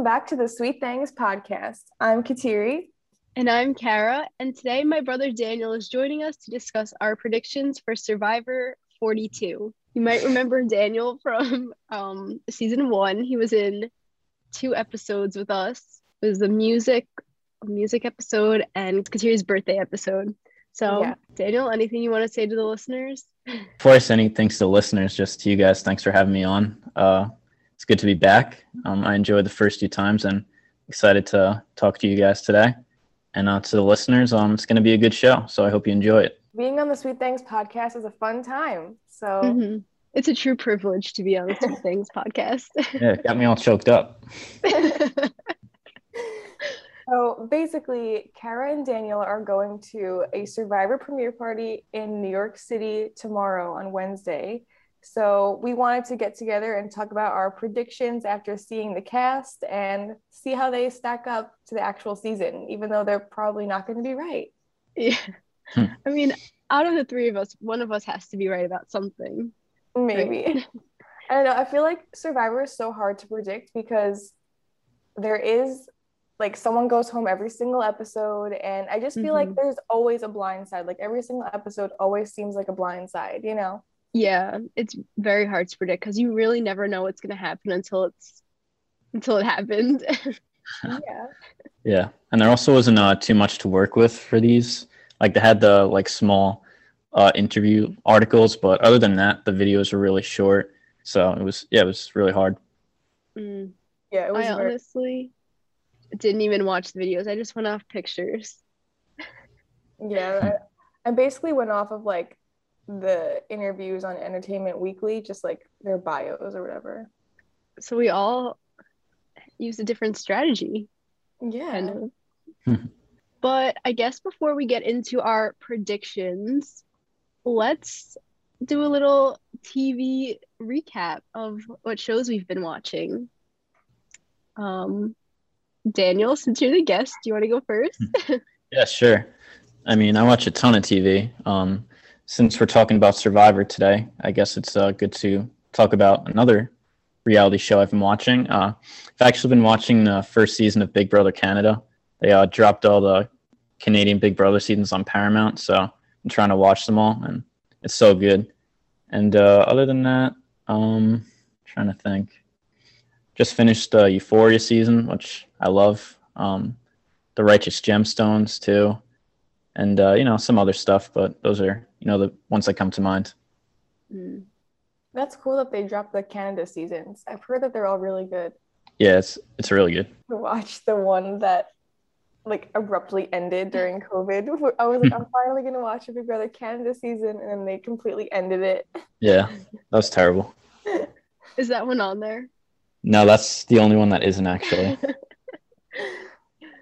welcome back to the Sweet Things podcast. I'm Kateri. And I'm Kara. And today, my brother Daniel is joining us to discuss our predictions for Survivor 42. You might remember Daniel from um, season one. He was in two episodes with us. It was the music music episode and Kateri's birthday episode. So, yeah. Daniel, anything you want to say to the listeners? Before I say anything, thanks to the listeners, just to you guys, thanks for having me on. Uh, it's good to be back. Um, I enjoyed the first two times and excited to talk to you guys today. And uh, to the listeners, um, it's going to be a good show. So I hope you enjoy it. Being on the Sweet Things podcast is a fun time. So mm-hmm. it's a true privilege to be on the Sweet Things podcast. yeah, got me all choked up. so basically, Kara and Daniel are going to a Survivor premiere party in New York City tomorrow on Wednesday. So we wanted to get together and talk about our predictions after seeing the cast and see how they stack up to the actual season, even though they're probably not going to be right. Yeah. Hmm. I mean, out of the three of us, one of us has to be right about something. Maybe. Right? I don't know. I feel like Survivor is so hard to predict because there is like someone goes home every single episode and I just feel mm-hmm. like there's always a blind side. Like every single episode always seems like a blind side, you know? Yeah it's very hard to predict because you really never know what's going to happen until it's until it happens yeah. Yeah and there also wasn't uh, too much to work with for these. Like they had the like small uh, interview articles but other than that the videos were really short. So it was yeah it was really hard. Mm. yeah it was i very- honestly didn't even watch the videos. I just went off pictures. Yeah I, I basically went off of like the interviews on Entertainment Weekly, just like their bios or whatever. So we all use a different strategy. Yeah. but I guess before we get into our predictions, let's do a little TV recap of what shows we've been watching. Um, Daniel, since you're the guest, do you want to go first? yeah, sure. I mean, I watch a ton of TV. Um, since we're talking about Survivor today, I guess it's uh, good to talk about another reality show I've been watching. Uh, I've actually been watching the first season of Big Brother Canada. They uh, dropped all the Canadian Big Brother seasons on Paramount, so I'm trying to watch them all, and it's so good. And uh, other than that, um, trying to think. Just finished the Euphoria season, which I love. Um, the Righteous Gemstones too, and uh, you know some other stuff, but those are you know the ones that come to mind. Mm. That's cool that they dropped the Canada seasons. I've heard that they're all really good. Yeah, it's it's really good. To watch the one that like abruptly ended during COVID. I was like, I'm finally gonna watch a Big Brother Canada season, and then they completely ended it. Yeah, that was terrible. Is that one on there? No, that's the only one that isn't actually.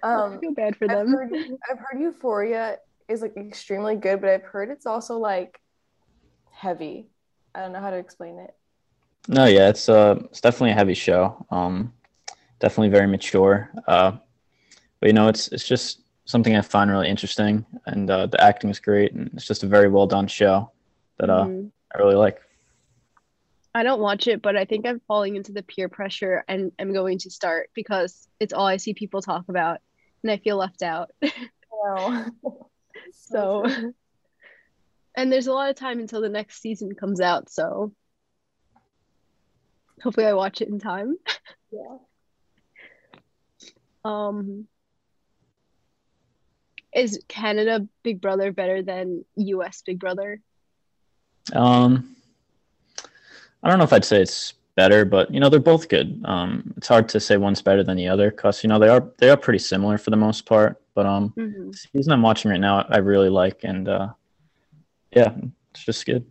Um, I feel bad for them. I've heard, I've heard Euphoria is like extremely good, but I've heard it's also like heavy. I don't know how to explain it. No, yeah, it's uh it's definitely a heavy show. Um definitely very mature. Uh but you know it's it's just something I find really interesting and uh the acting is great and it's just a very well done show that uh mm-hmm. I really like. I don't watch it, but I think I'm falling into the peer pressure and I'm going to start because it's all I see people talk about and I feel left out. No. so and there's a lot of time until the next season comes out so hopefully i watch it in time yeah um is canada big brother better than us big brother um i don't know if i'd say it's better but you know they're both good um it's hard to say one's better than the other because you know they are they are pretty similar for the most part but um, mm-hmm. season I'm watching right now, I really like, and uh, yeah, it's just good.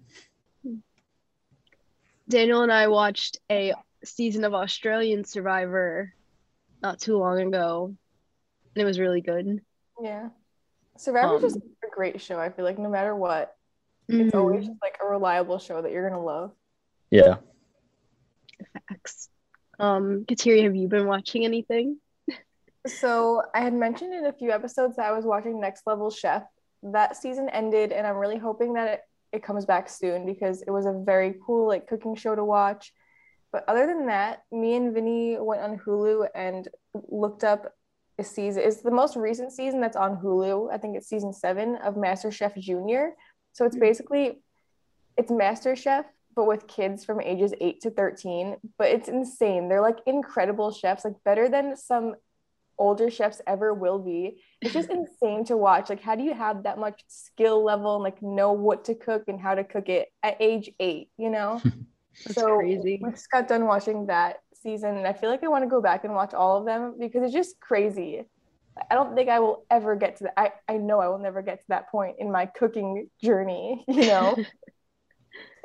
Daniel and I watched a season of Australian Survivor not too long ago, and it was really good. Yeah, Survivor's um, just a great show. I feel like no matter what, mm-hmm. it's always just like a reliable show that you're gonna love. Yeah. Facts. Um, Kateri, have you been watching anything? So I had mentioned in a few episodes that I was watching Next Level Chef. That season ended, and I'm really hoping that it, it comes back soon because it was a very cool like cooking show to watch. But other than that, me and Vinny went on Hulu and looked up a season. It's the most recent season that's on Hulu. I think it's season seven of MasterChef Junior. So it's basically it's MasterChef, but with kids from ages eight to 13. But it's insane. They're like incredible chefs, like better than some older chefs ever will be. It's just insane to watch. Like, how do you have that much skill level and like know what to cook and how to cook it at age eight, you know? So crazy. we just got done watching that season and I feel like I want to go back and watch all of them because it's just crazy. I don't think I will ever get to that. I, I know I will never get to that point in my cooking journey, you know?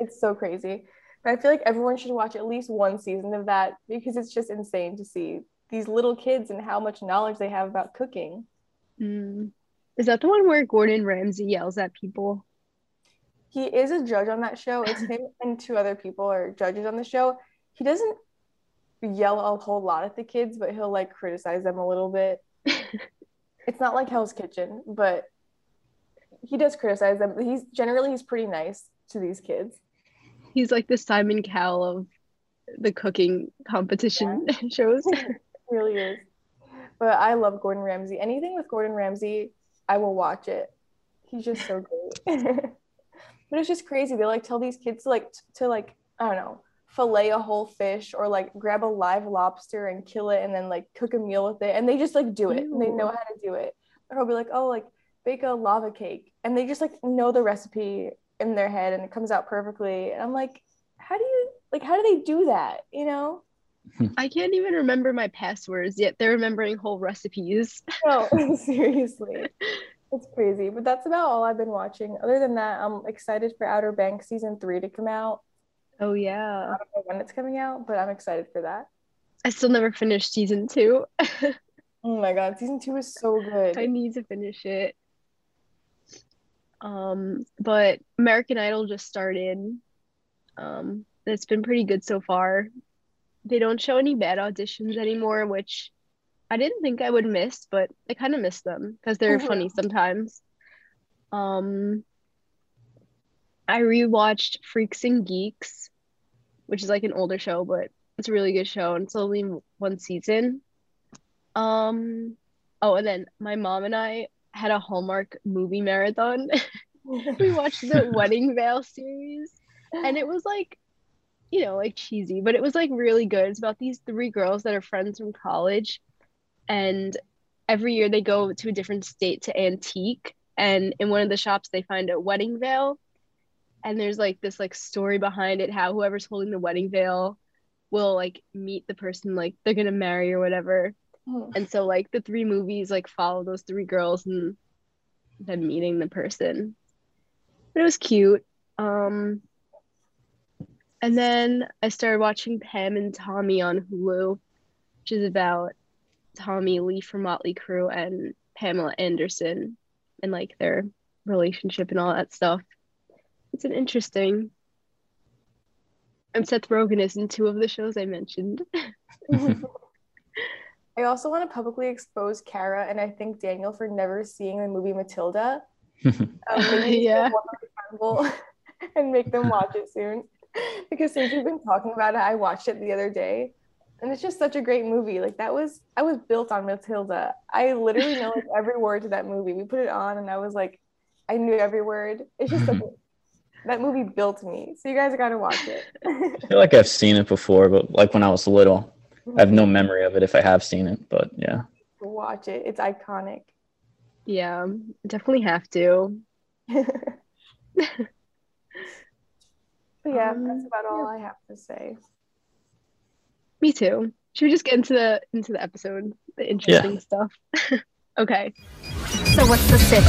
it's so crazy. But I feel like everyone should watch at least one season of that because it's just insane to see these little kids and how much knowledge they have about cooking. Mm. Is that the one where Gordon Ramsay yells at people? He is a judge on that show. It's him and two other people are judges on the show. He doesn't yell a whole lot at the kids, but he'll like criticize them a little bit. it's not like Hell's Kitchen, but he does criticize them. He's generally he's pretty nice to these kids. He's like the Simon Cowell of the cooking competition shows. really is. But I love Gordon Ramsay. Anything with Gordon Ramsay, I will watch it. He's just so great. but it's just crazy. They like tell these kids to like t- to like I don't know fillet a whole fish or like grab a live lobster and kill it and then like cook a meal with it and they just like do it and they know how to do it or he'll be like oh like bake a lava cake and they just like know the recipe in their head and it comes out perfectly and i'm like how do you like how do they do that you know I can't even remember my passwords yet. They're remembering whole recipes. no seriously it's crazy but that's about all i've been watching other than that i'm excited for outer banks season three to come out Oh i yeah. don't know when it's coming out but i'm excited for that I still never finished season two. oh my god season two is so good I need to finish it. Um, but American Idol just started. Um, it's been pretty good so far. They don't show any bad auditions anymore, which I didn't think I would miss, but I kind of miss them because they're Mhm. funny sometimes. Um, I rewatched Freaks and Geeks, which is like an older show, but it's a really good show, and it's only one season. Um, oh, and then my mom and I had a Hallmark movie marathon. we watched the Wedding Veil series, and it was like, you know, like cheesy, but it was like really good. It's about these three girls that are friends from college, and every year they go to a different state to antique, and in one of the shops they find a wedding veil, and there's like this like story behind it how whoever's holding the wedding veil will like meet the person like they're gonna marry or whatever. And so like the three movies like follow those three girls and them meeting the person. But it was cute. Um and then I started watching Pam and Tommy on Hulu, which is about Tommy Lee from Motley Crue and Pamela Anderson and like their relationship and all that stuff. It's an interesting. And Seth Rogen is in two of the shows I mentioned. I also want to publicly expose Kara and I think Daniel for never seeing the movie Matilda. Um, they need to Yeah. get more accountable and make them watch it soon. Because since we've been talking about it, I watched it the other day. And it's just such a great movie. Like that was I was built on Matilda. I literally know like every word to that movie. We put it on and I was like, I knew every word. It's just such a, that movie built me. So you guys gotta watch it. I feel like I've seen it before, but like when I was little, I have no memory of it if I have seen it. But yeah, watch it. It's iconic. Yeah, definitely have to. But yeah, Um, that's about all I have to say. Me too. Should we just get into the into the episode, the interesting stuff? okay. So what's the sitch?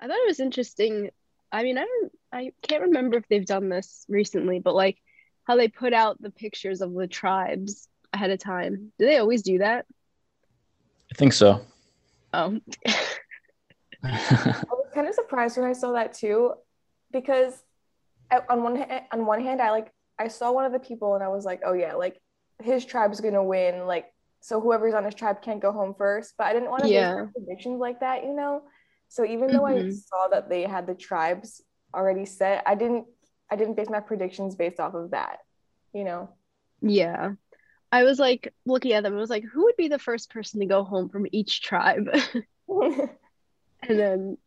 I thought it was interesting. I mean, I don't I can't remember if they've done this recently, but like how they put out the pictures of the tribes ahead of time. Do they always do that? I think so. Oh. I was kind of surprised when I saw that too, because on one hand, on one hand, I like I saw one of the people and I was like, oh yeah, like his tribe's gonna win, like so whoever's on his tribe can't go home first. But I didn't want to Yeah. make predictions like that, you know. So even though I Mhm. saw that they had the tribes already set, I didn't I didn't base my predictions based off of that. You know? Yeah. I was like looking at them, I was like, who would be the first person to go home from each tribe? And then,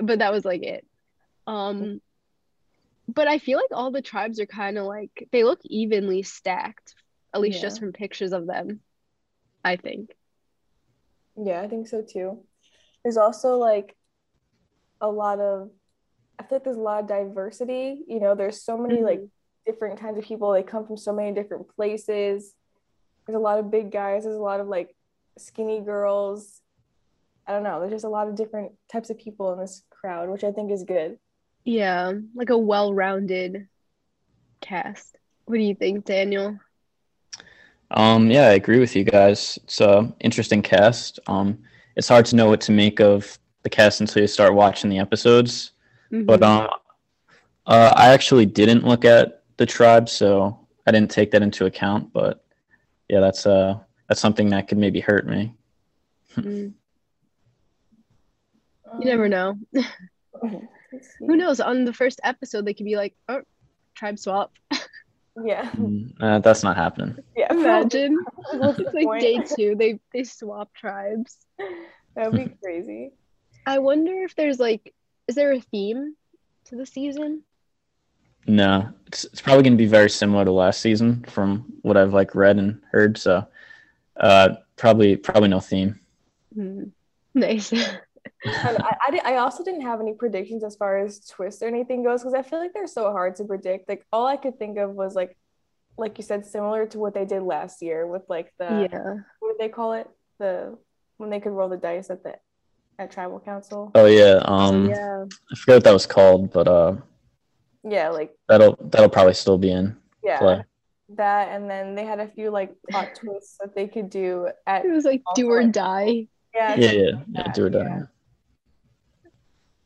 but that was like it. Um, but I feel like all the tribes are kind of like they look evenly stacked, at least Yeah. just from pictures of them. I think. Yeah, I think so too. There's also like a lot of, I feel like there's a lot of diversity. You know, there's so many like different kinds of people. They come from so many different places. There's a lot of big guys. There's a lot of like skinny girls. I don't know. There's just a lot of different types of people in this crowd, which I think is good. Yeah, like a well-rounded cast. What do you think, Daniel? Um, yeah, I agree with you guys. It's a interesting cast. Um, it's hard to know what to make of the cast until you start watching the episodes. But Mhm. um, uh, I actually didn't look at the tribe, so I didn't take that into account. But yeah, that's uh that's something that could maybe hurt me. Mm. you never know. Let's see. Who knows? On the first episode, they could be like, "Oh, tribe swap." Yeah. Mm, uh, that's not happening. Yeah. Imagine. What's It's like day two. They they swap tribes. That would be crazy. I wonder if there's like, is there a theme to the season? No, it's it's probably going to be very similar to last season from what I've like read and heard. So, uh, probably probably no theme. Hmm. Nice. Um, I, I, I also didn't have any predictions as far as twists or anything goes because I feel like they're so hard to predict. Like all I could think of was like, like you said, similar to what they did last year with like the yeah. what did they call it? The when they could roll the dice at the at tribal council. Oh yeah, um, yeah. I forget what that was called, but uh, Yeah, like that'll that'll probably still be in yeah, play. that, and then they had a few like plot twists that they could do at It was like do or like- die. yeah, Yeah, something yeah, yeah, do or die.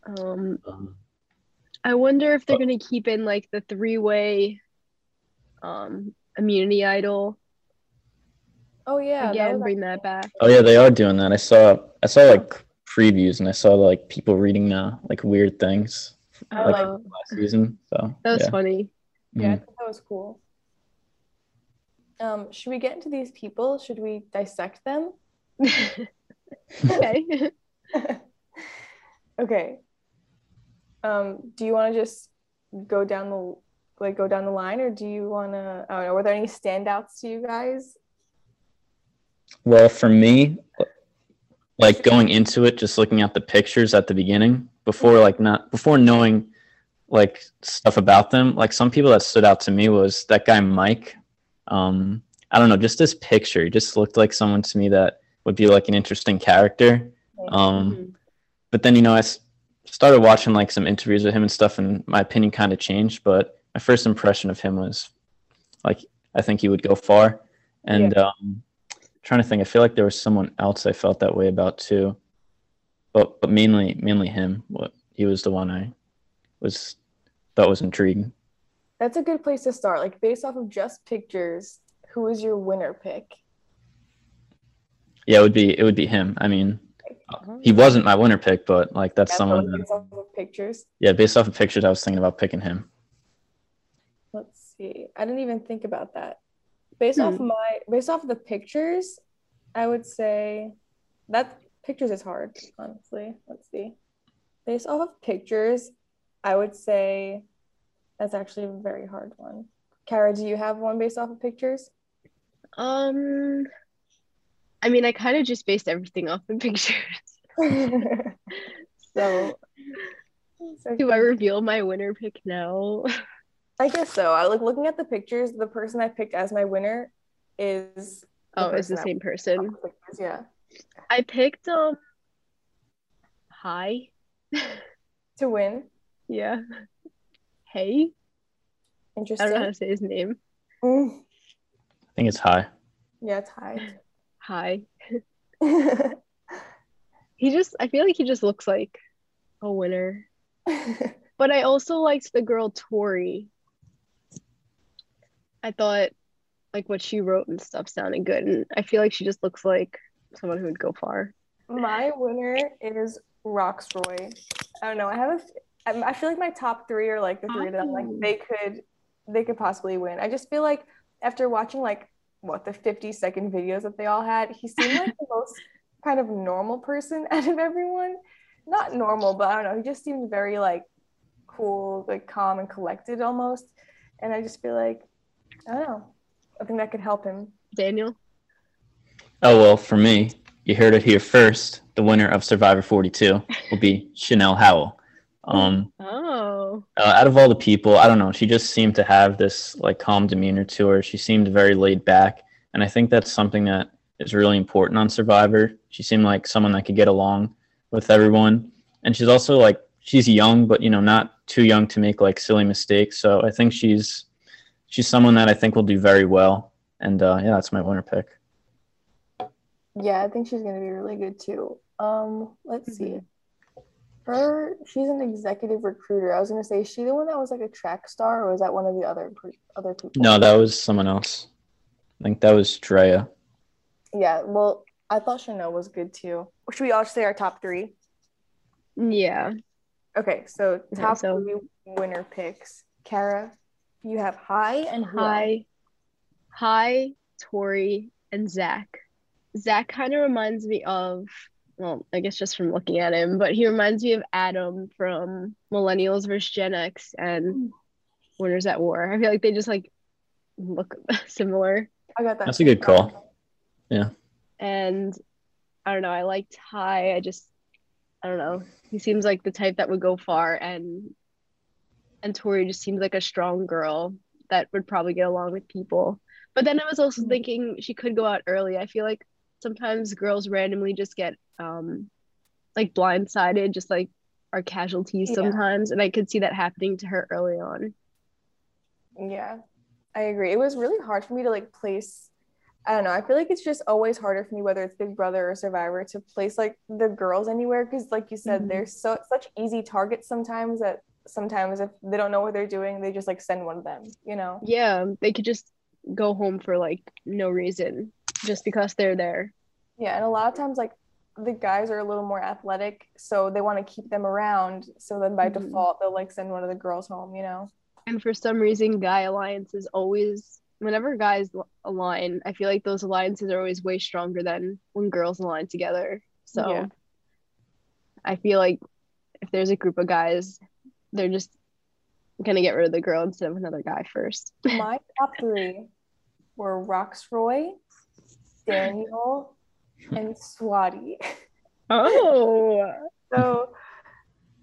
Yeah. Um, Um, I wonder if they're gonna keep in like the three way, um, immunity idol Oh yeah, that again. was bring that back. Oh yeah, they are doing that. I saw I saw like previews and I saw like people reading uh, like weird things I like like- last season. So That was yeah. funny. Yeah, I Mhm. think that was cool. Um, should we get into these people? Should we dissect them? okay. Okay. Um, do you want to just go down the like go down the line, or do you want to? I don't know. Were there any standouts to you guys? Well, for me, like going into it, just looking at the pictures at the beginning before like not before knowing like stuff about them, like some people that stood out to me was that guy Mike. Um, I don't know, just this picture he just looked like someone to me that would be like an interesting character. Um, Mhm. but then you know I started watching like some interviews with him and stuff, and my opinion kind of changed. But my first impression of him was like I think he would go far, and um, trying to think, I feel like there was someone else I felt that way about too, but but mainly mainly him. What he was the one I was thought was intriguing. That's a good place to start. Like based off of just pictures, who is your winner pick? Yeah, it would be it would be him. I mean, he wasn't my winner pick, but like that's Yeah, someone. but That, based off of pictures. yeah, based off of pictures, I was thinking about picking him. Let's see. I didn't even think about that. Based off Hmm. my based off the pictures, I would say that pictures is hard, honestly. Let's see. Based off of pictures, I would say that's actually a very hard one. Kara, do you have one based off of pictures? Um, I mean, I kind of just based everything off the pictures. So, So do I reveal my winner pick now? I guess so. I like looking at the pictures, the person I picked as my winner is Oh, is the person I same person. pictures, Yeah. I picked um Hi. To win. Yeah. Hey. Interesting. I Interesting. don't know how to say his name. Mm. I think it's high. Yeah, it's high. Hi. He just I feel like he just looks like a winner. But I also liked the girl Tori. I thought like what she wrote and stuff sounded good and I feel like she just looks like someone who would go far. My winner is Rocksroy. I don't know. I have a. I feel like my top three are like the three that like Oh. they could, they could possibly win. I just feel like after watching like what the 50 second videos that they all had, he seemed like the most kind of normal person out of everyone. Not normal, but I don't know. He just seemed very like cool, like calm and collected almost. And I just feel like I don't know. I think that could help him. Daniel. Oh well, for me, you heard it here first. The winner of Survivor 42 will be Chanel Howell. Um, Oh. uh, out of all the people, I don't know. She just seemed to have this like calm demeanor to her. She seemed very laid back, and I think that's something that is really important on Survivor. She seemed like someone that could get along with everyone, and she's also like she's young, but you know not too young to make like silly mistakes. So I think she's she's someone that I think will do very well. And uh, yeah, that's my winner pick. Yeah, I think she's gonna be really good too. Um, let's see. Her, she's an executive recruiter. I was gonna say, is she the one that was like a track star, or was that one of the other per- other people? No, that was someone else. I think that was Drea. Yeah, well, I thought Chanel was good too. Should we all say our top three? Yeah. Okay, so Okay, top so- three winner picks. Kara, you have Hai and high high Hi. Hi, Tori, and Zach. Zach kind of reminds me of, well, I guess just from looking at him, but he reminds me of Adam from Millennials vs. Gen X and Winners at War. I feel like they just like look similar. I got that. That's a good call. Yeah. And I don't know, I liked Ty. I just, I don't know. He seems like the type that would go far, and and Tori just seems like a strong girl that would probably get along with people. But then I was also Mhm. thinking she could go out early. I feel like sometimes girls randomly just get um like blindsided, just like are casualties Yeah. sometimes, and I could see that happening to her early on. Yeah, I agree. It was really hard for me to like place. I don't know. I feel like it's just always harder for me, whether it's Big Brother or Survivor, to place like the girls anywhere because, like you said, Mhm. they're so such easy targets sometimes that sometimes if they don't know what they're doing, they just like send one of them. You know? Yeah, they could just go home for like no reason, just because they're there. Yeah, and a lot of times like the guys are a little more athletic, so they want to keep them around. So then by Mhm. default, they'll like send one of the girls home. You know? And for some reason, guy alliances always, whenever guys align, I feel like those alliances are always way stronger than when girls align together. So Yeah. I feel like if there's a group of guys, they're just gonna get rid of the girl instead of another guy first. My top three were Rocksroy, Daniel, and Swati. Oh, So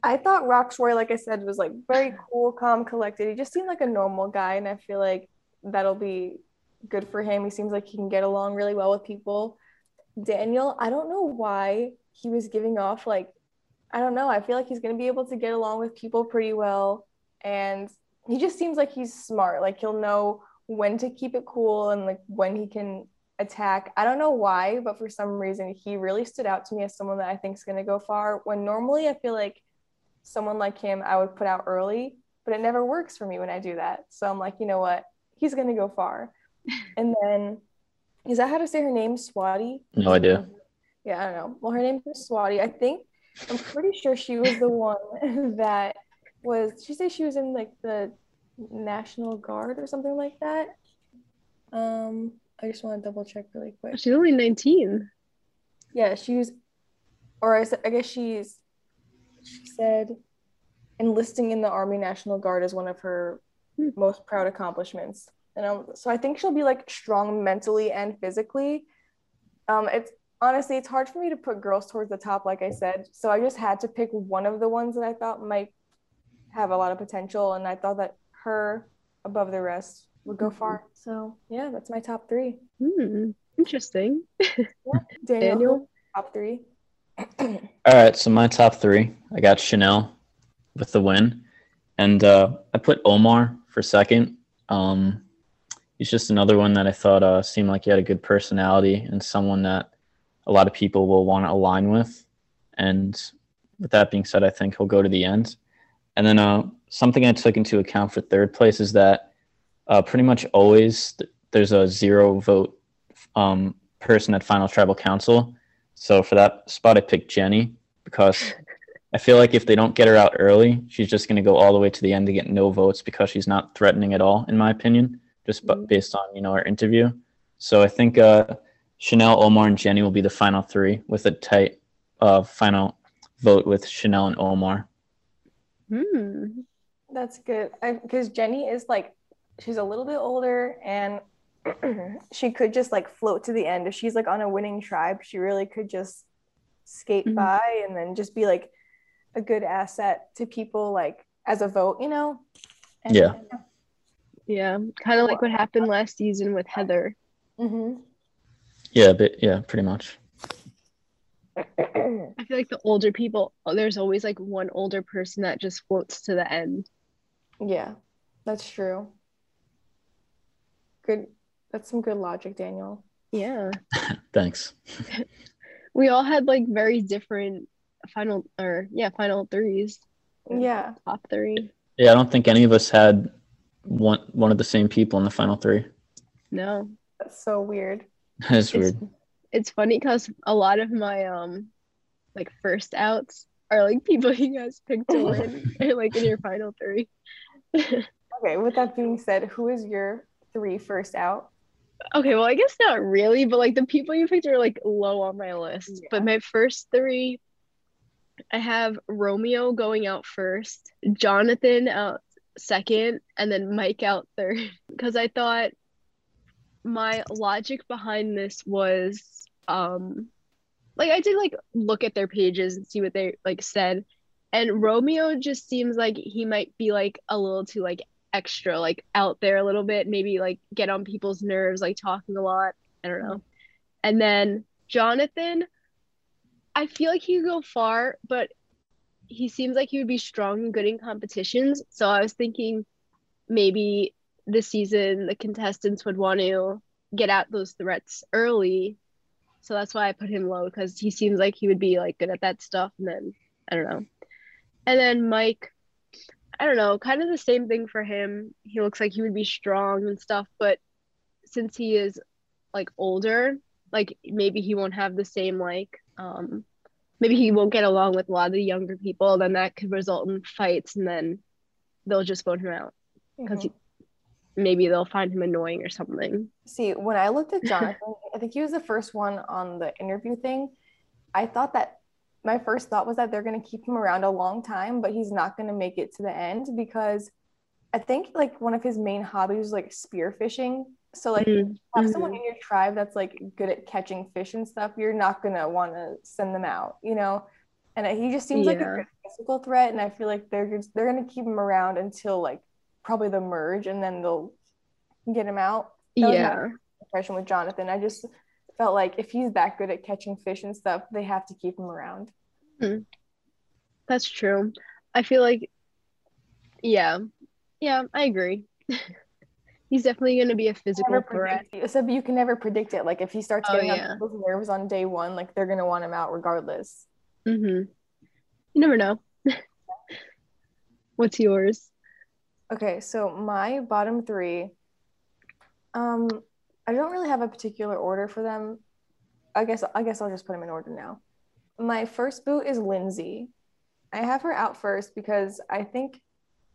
I thought Rocksroy, like I said, was like very cool, calm, collected. He just seemed like a normal guy, and I feel like that'll be good for him. He seems like he can get along really well with people. Daniel, I don't know why he was giving off like I don't know. I feel like he's gonna be able to get along with people pretty well, and he just seems like he's smart. Like he'll know when to keep it cool and like when he can attack. I don't know why, but for some reason he really stood out to me as someone that I think is going to go far. When normally I feel like someone like him I would put out early, but it never works for me when I do that. So I'm like, you know what? He's going to go far. And then is that how to say her name? Swati? No idea. Yeah, I don't know. Well, her name is Swati. I think I'm pretty sure she was the one that was. Did she say she was in like the National Guard or something like that? Um, I just want to double check really quick. she's only 19. Yeah, she was, or I, I guess she's. She said, enlisting in the Army National Guard is one of her Hmm. most proud accomplishments, and um, so I think she'll be like strong mentally and physically. Um, it's honestly it's hard for me to put girls towards the top, like I said. So I just had to pick one of the ones that I thought might have a lot of potential, and I thought that her above the rest would go far. So yeah, that's my top three. Hmm, interesting. Daniel, Daniel? top three. All right, so my top three, I got Chanel with the win, and uh, I put Omar for second. Um, he's just another one that I thought uh, seemed like he had a good personality and someone that a lot of people will want to align with. And with that being said, I think he'll go to the end. And then uh, something I took into account for third place is that uh, pretty much always th- there's a zero vote um, person at Final Tribal Council. So for that spot, I picked Jenny because I feel like if they don't get her out early, she's just going to go all the way to the end to get no votes because she's not threatening at all, in my opinion, just Mhm. based on you know our interview. So I think uh, Chanel, Omar, and Jenny will be the final three with a tight uh, final vote with Chanel and Omar. Hmm. That's good. Because Jenny is like, she's a little bit older and she could just like float to the end. If she's like on a winning tribe, she really could just skate Mhm. by and then just be like a good asset to people like as a vote, you know? And- Yeah. Yeah, kind of like what happened last season with Heather. Mhm. Yeah, but yeah, pretty much. I feel like the older people, there's always like one older person that just floats to the end. yeah, that's true. Good. That's some good logic, Daniel. Yeah. Thanks. We all had like very different final or yeah, final threes, Yeah. top three. Yeah, I don't think any of us had one one of the same people in the final three. No. That's so weird. It's It's, weird. it's funny because a lot of my um like first outs are like people you guys picked to win like in your final three. Okay, with that being said, who is your three first out? Okay, well, I guess not really, but like the people you picked are like low on my list. Yeah. But my first three, I have Romeo going out first, Jonathan out second, and then Mike out third. Because I thought my logic behind this was um like I did like look at their pages and see what they like said. And Romeo just seems like he might be like a little too like extra, like out there a little bit, maybe like get on people's nerves, like talking a lot. I don't know. And then Jonathan, I feel like he could go far, but he seems like he would be strong and good in competitions. So I was thinking maybe this season the contestants would want to get at those threats early. So that's why I put him low because he seems like he would be like good at that stuff. And then I don't know. And then Mike, I don't know, kind of the same thing for him. He looks like he would be strong and stuff, but since he is like older, like maybe he won't have the same like um maybe he won't get along with a lot of the younger people, then that could result in fights and then they'll just vote him out because Mhm. maybe they'll find him annoying or something. See, when I looked at Jonathan, I think he was the first one on the interview thing. I thought that my first thought was that they're going to keep him around a long time, but he's not going to make it to the end because I think like one of his main hobbies is like spearfishing. So like Mhm. have someone in your tribe that's like good at catching fish and stuff, you're not going to want to send them out, you know? And he just seems like a physical threat and I feel like they're just, they're going to keep him around until like probably the merge and then they'll get him out. That Yeah. impression with Jonathan. I just felt like if he's that good at catching fish and stuff, they have to keep him around. That's true. I feel like, yeah, yeah, I agree. He's definitely going to be a physical threat. except you can never predict it. Like if he starts Oh, getting yeah. on people's nerves on day one, like they're gonna want him out regardless. Mm-hmm. You never know. What's yours? Okay, so my bottom three, um, I don't really have a particular order for them. I guess I guess I'll just put them in order now. My first boot is Lindsay. I have her out first because I think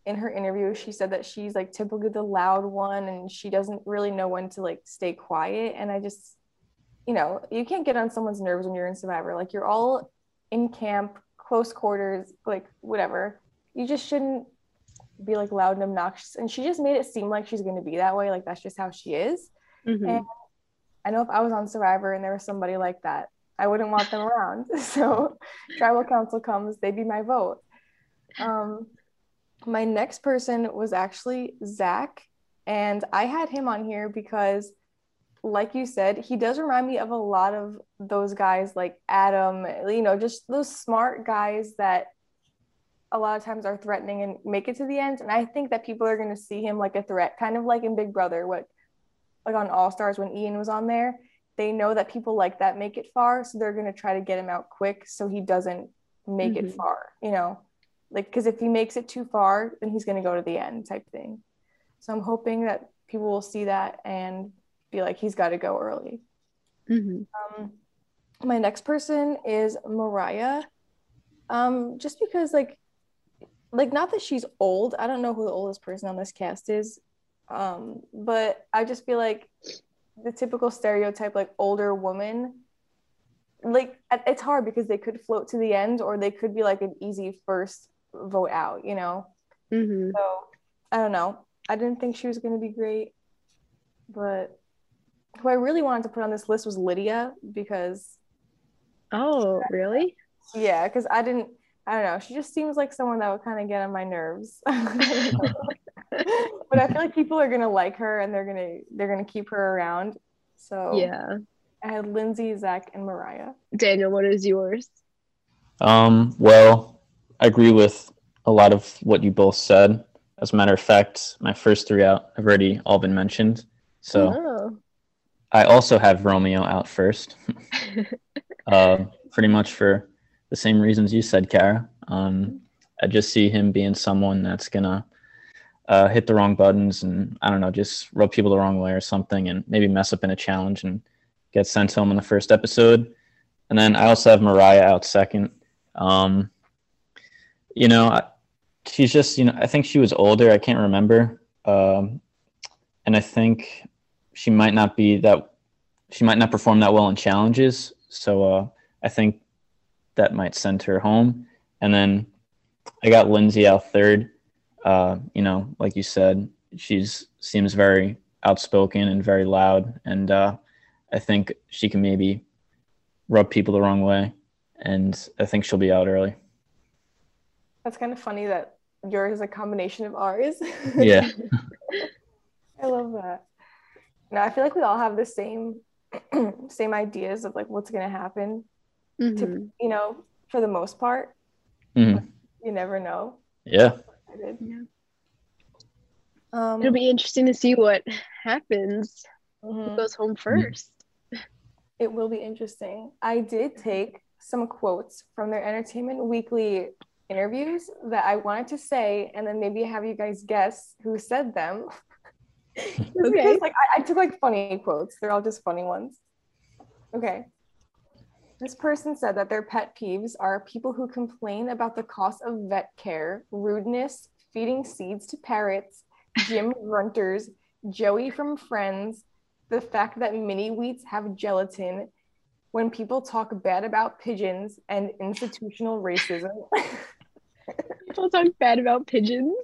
in her interview she said that she's like typically the loud one and she doesn't really know when to like stay quiet. And I just, you know, you can't get on someone's nerves when you're in Survivor. Like you're all in camp, close quarters, like whatever. You just shouldn't be like loud and obnoxious. And she just made it seem like she's going to be that way. Like that's just how she is. Mhm. And I know if I was on Survivor and there was somebody like that, I wouldn't want them around. So tribal council comes, they'd be my vote. Um, my next person was actually Zach, and I had him on here because, like you said, he does remind me of a lot of those guys like Adam, you know, just those smart guys that a lot of times are threatening and make it to the end. And I think that people are going to see him like a threat, kind of like in Big Brother, what like on All Stars when Ian was on there. They know that people like that make it far, so they're going to try to get him out quick so he doesn't make it Mhm. far, you know, like because if he makes it too far, then he's going to go to the end type thing. So I'm hoping that people will see that and be like, he's got to go early. Mhm. Um, my next person is Marya. Um, just because like like not that she's old. I don't know who the oldest person on this cast is. Um, but I just feel like the typical stereotype like older woman like it's hard because they could float to the end or they could be like an easy first vote out, you know. hmm So I don't know. I didn't think she was going to be great, but who I really wanted to put on this list was Lydia because Oh, really? yeah, because I didn't. I don't know. She just seems like someone that would kind of get on my nerves. but I feel like people are gonna like her and they're gonna they're gonna keep her around. So Yeah. I had Lindsay, Zach, and Marya. Daniel, what is yours? Um, well, I agree with a lot of what you both said. As a matter of fact, my first three out have already all been mentioned. So Oh. I also have Romeo out first. uh, pretty much for the same reasons you said, Kara. Um, I just see him being someone that's gonna uh, hit the wrong buttons and I don't know, just rub people the wrong way or something, and maybe mess up in a challenge and get sent home in the first episode. And then I also have Marya out second. Um, you know, she's just you know I think she was older. I can't remember, um, and I think she might not be that she might not perform that well in challenges. So uh, I think that might send her home. And then I got Lindsay out third. Uh, you know, like you said, she's seems very outspoken and very loud, and uh, I think she can maybe rub people the wrong way, and I think she'll be out early. That's kind of funny that yours is a combination of ours. Yeah, I love that. No, I feel like we all have the same same ideas of like what's gonna happen. Mhm. You know, for the most part, Mhm. you never know. yeah, Yeah. Um, It'll be interesting to see what happens. mhm. Who goes home 1st It will be interesting. I did take some quotes from their Entertainment Weekly interviews that I wanted to say, and then maybe have you guys guess who said them. Okay. because, like I, I took like funny quotes. They're all just funny ones. Okay. This person said that their pet peeves are people who complain about the cost of vet care, rudeness, feeding seeds to parrots, gym grunters, Joey from Friends, the fact that mini wheats have gelatin, when people talk bad about pigeons, and institutional racism. People talk bad about pigeons.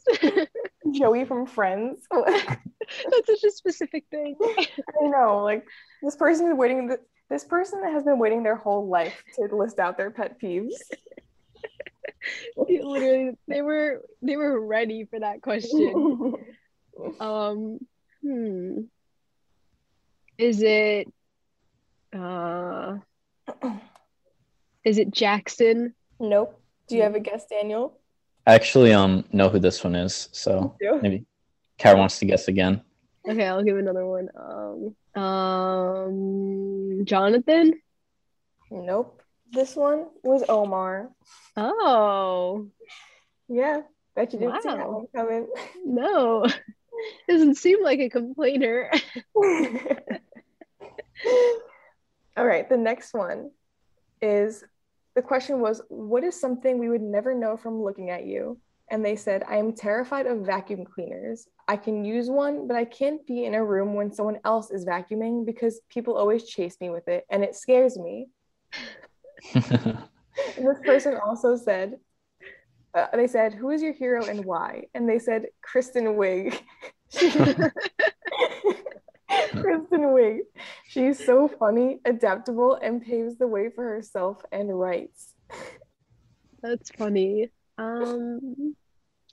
Joey from Friends. That's such a specific thing. I know, like this person is waiting. Th- This person has been waiting their whole life to list out their pet peeves. Literally, they were they were ready for that question. Um, hmm. Is it uh is it Jackson? nope. Do you have a guess, Daniel? I actually um know who this one is, so maybe Kara wants to guess again. Okay, I'll give another one. Um um Jonathan? Nope. This one was Omar. Oh, Yeah, bet you didn't see that one coming. no. Doesn't seem like a complainer. All right, the next one is the question was, What is something we would never know from looking at you? And they said, I am terrified of vacuum cleaners. I can use one, but I can't be in a room when someone else is vacuuming because people always chase me with it and it scares me. This person also said, uh, they said, Who is your hero and why? And they said, Kristen Wiig. Kristen Wiig. She's so funny, adaptable, and paves the way for herself and writes. That's funny. Um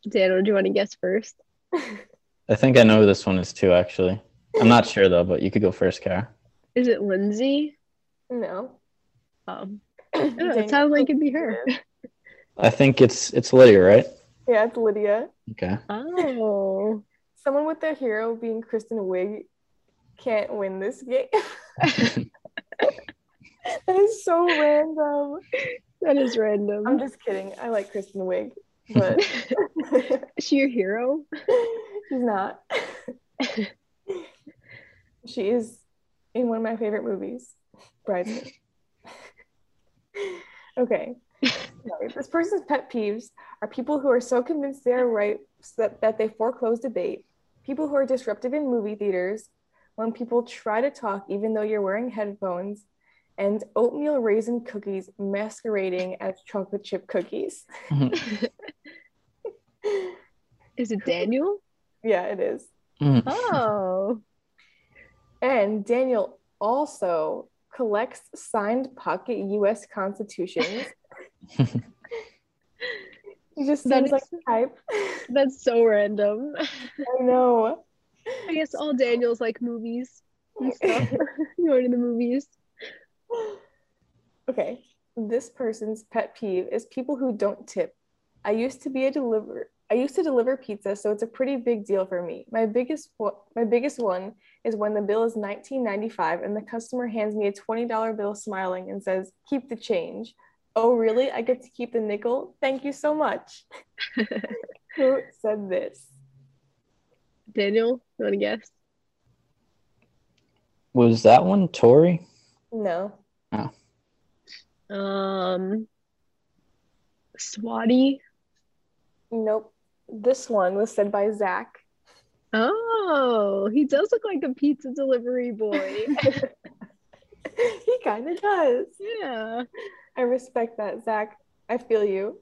Daniel, do you want to guess first? I think I know who this one is too. Actually, I'm not sure though, but you could go first, Kara. Is it Lindsay? No. Um I don't know, it sounds like it'd be her. I think it's it's Lydia, right? Yeah, it's Lydia. Okay. Oh. Someone with their hero being Kristen Wiig can't win this game. that is so random. That is random. I'm just kidding. I like Kristen Wiig, but Is she your hero? she's not. she is in one of my favorite movies, Bridesmaid. okay. Sorry, this person's pet peeves are people who are so convinced they are right that, that they foreclose debate, people who are disruptive in movie theaters, when people try to talk even though you're wearing headphones, and oatmeal raisin cookies masquerading as chocolate chip cookies. Is it Daniel? yeah, it is. Mm. Oh. And Daniel also collects signed pocket US constitutions. he just That seems like is- type. That's so random. I know. I guess all Daniels like movies and stuff. Going to the movies. Okay. This person's pet peeve is people who don't tip. I used to be a deliver I used to deliver pizza, so it's a pretty big deal for me. My biggest one, my biggest one is when the bill is $19.95 and the customer hands me a $20 bill smiling and says, "Keep the change." Oh, really? I get to keep the nickel? Thank you so much. Who said this? Daniel, you want to guess? Was that one Tori? No. Um, Swati. Nope. This one was said by Zach. Oh, he does look like a pizza delivery boy. he kind of does. yeah. I respect that, Zach. I feel you.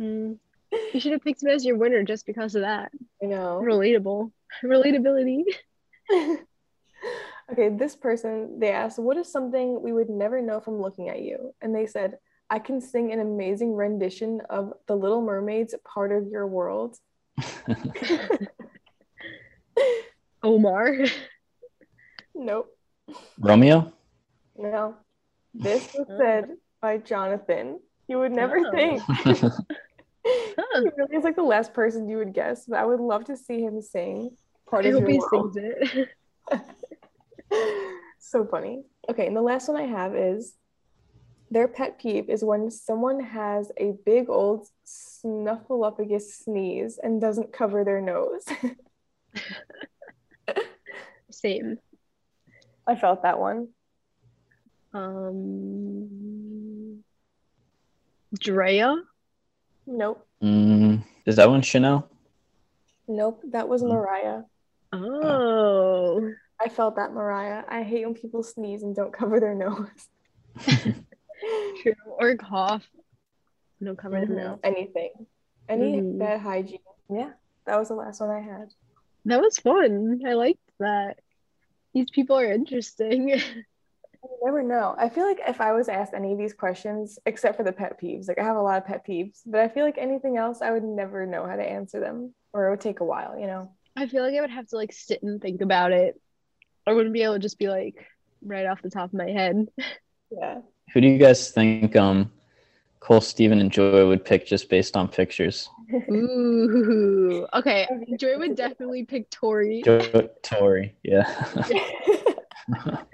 Mm. You should have picked him as your winner just because of that. I know. Relatable. Relatability. okay, this person, they asked, What is something we would never know from looking at you? And they said, I can sing an amazing rendition of The Little Mermaid's Part of Your World. Omar. Nope. Romeo? No. This was oh. said by Jonathan. You would never Oh. think. Huh. He really is like the last person you would guess, but I would love to see him sing Part I of hope Your he World. sings it. so funny. Okay, and the last one I have is their pet peeve is when someone has a big old snuffleupagus sneeze and doesn't cover their nose. Same. I felt that one. Um, Drea. Nope. Mm, is that one Chanel? Nope. That was Hmm. Marya. Oh, I felt that Marya. I hate when people sneeze and don't cover their nose. true. Or cough. No cover the Mhm. mouth. Anything. Any Mhm. bad hygiene. Yeah. That was the last one I had. That was fun. I liked that. These people are interesting. You never know. I feel like if I was asked any of these questions, except for the pet peeves, like I have a lot of pet peeves, but I feel like anything else, I would never know how to answer them, or it would take a while, you know? I feel like I would have to like sit and think about it. I wouldn't be able to just be like right off the top of my head. Yeah. Who do you guys think um, Cole, Steven, and Joy would pick just based on pictures? Ooh. Okay. Joy would definitely pick Tori. Joy, Tori, yeah.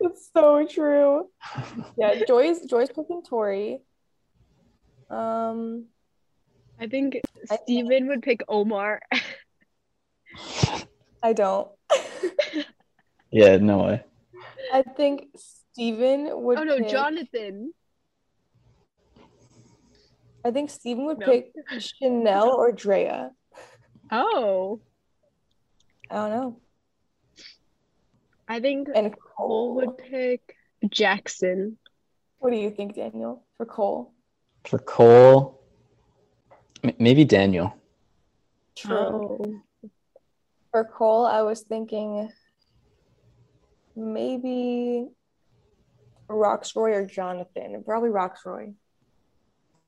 It's so true. Yeah, Joy's Joy's picking Tori. Um, I think I- Steven would pick Omar. I don't. yeah, no way. I think Steven would Oh no, pick, Jonathan. I think Steven would No. pick Chanel or Drea. Oh. I don't know. I think And Cole Cole. would pick Jackson. What do you think, Daniel, for Cole? For Cole, m- maybe Daniel. True. Oh. For Cole, I was thinking maybe Rocksroy or Jonathan. Probably Rocksroy.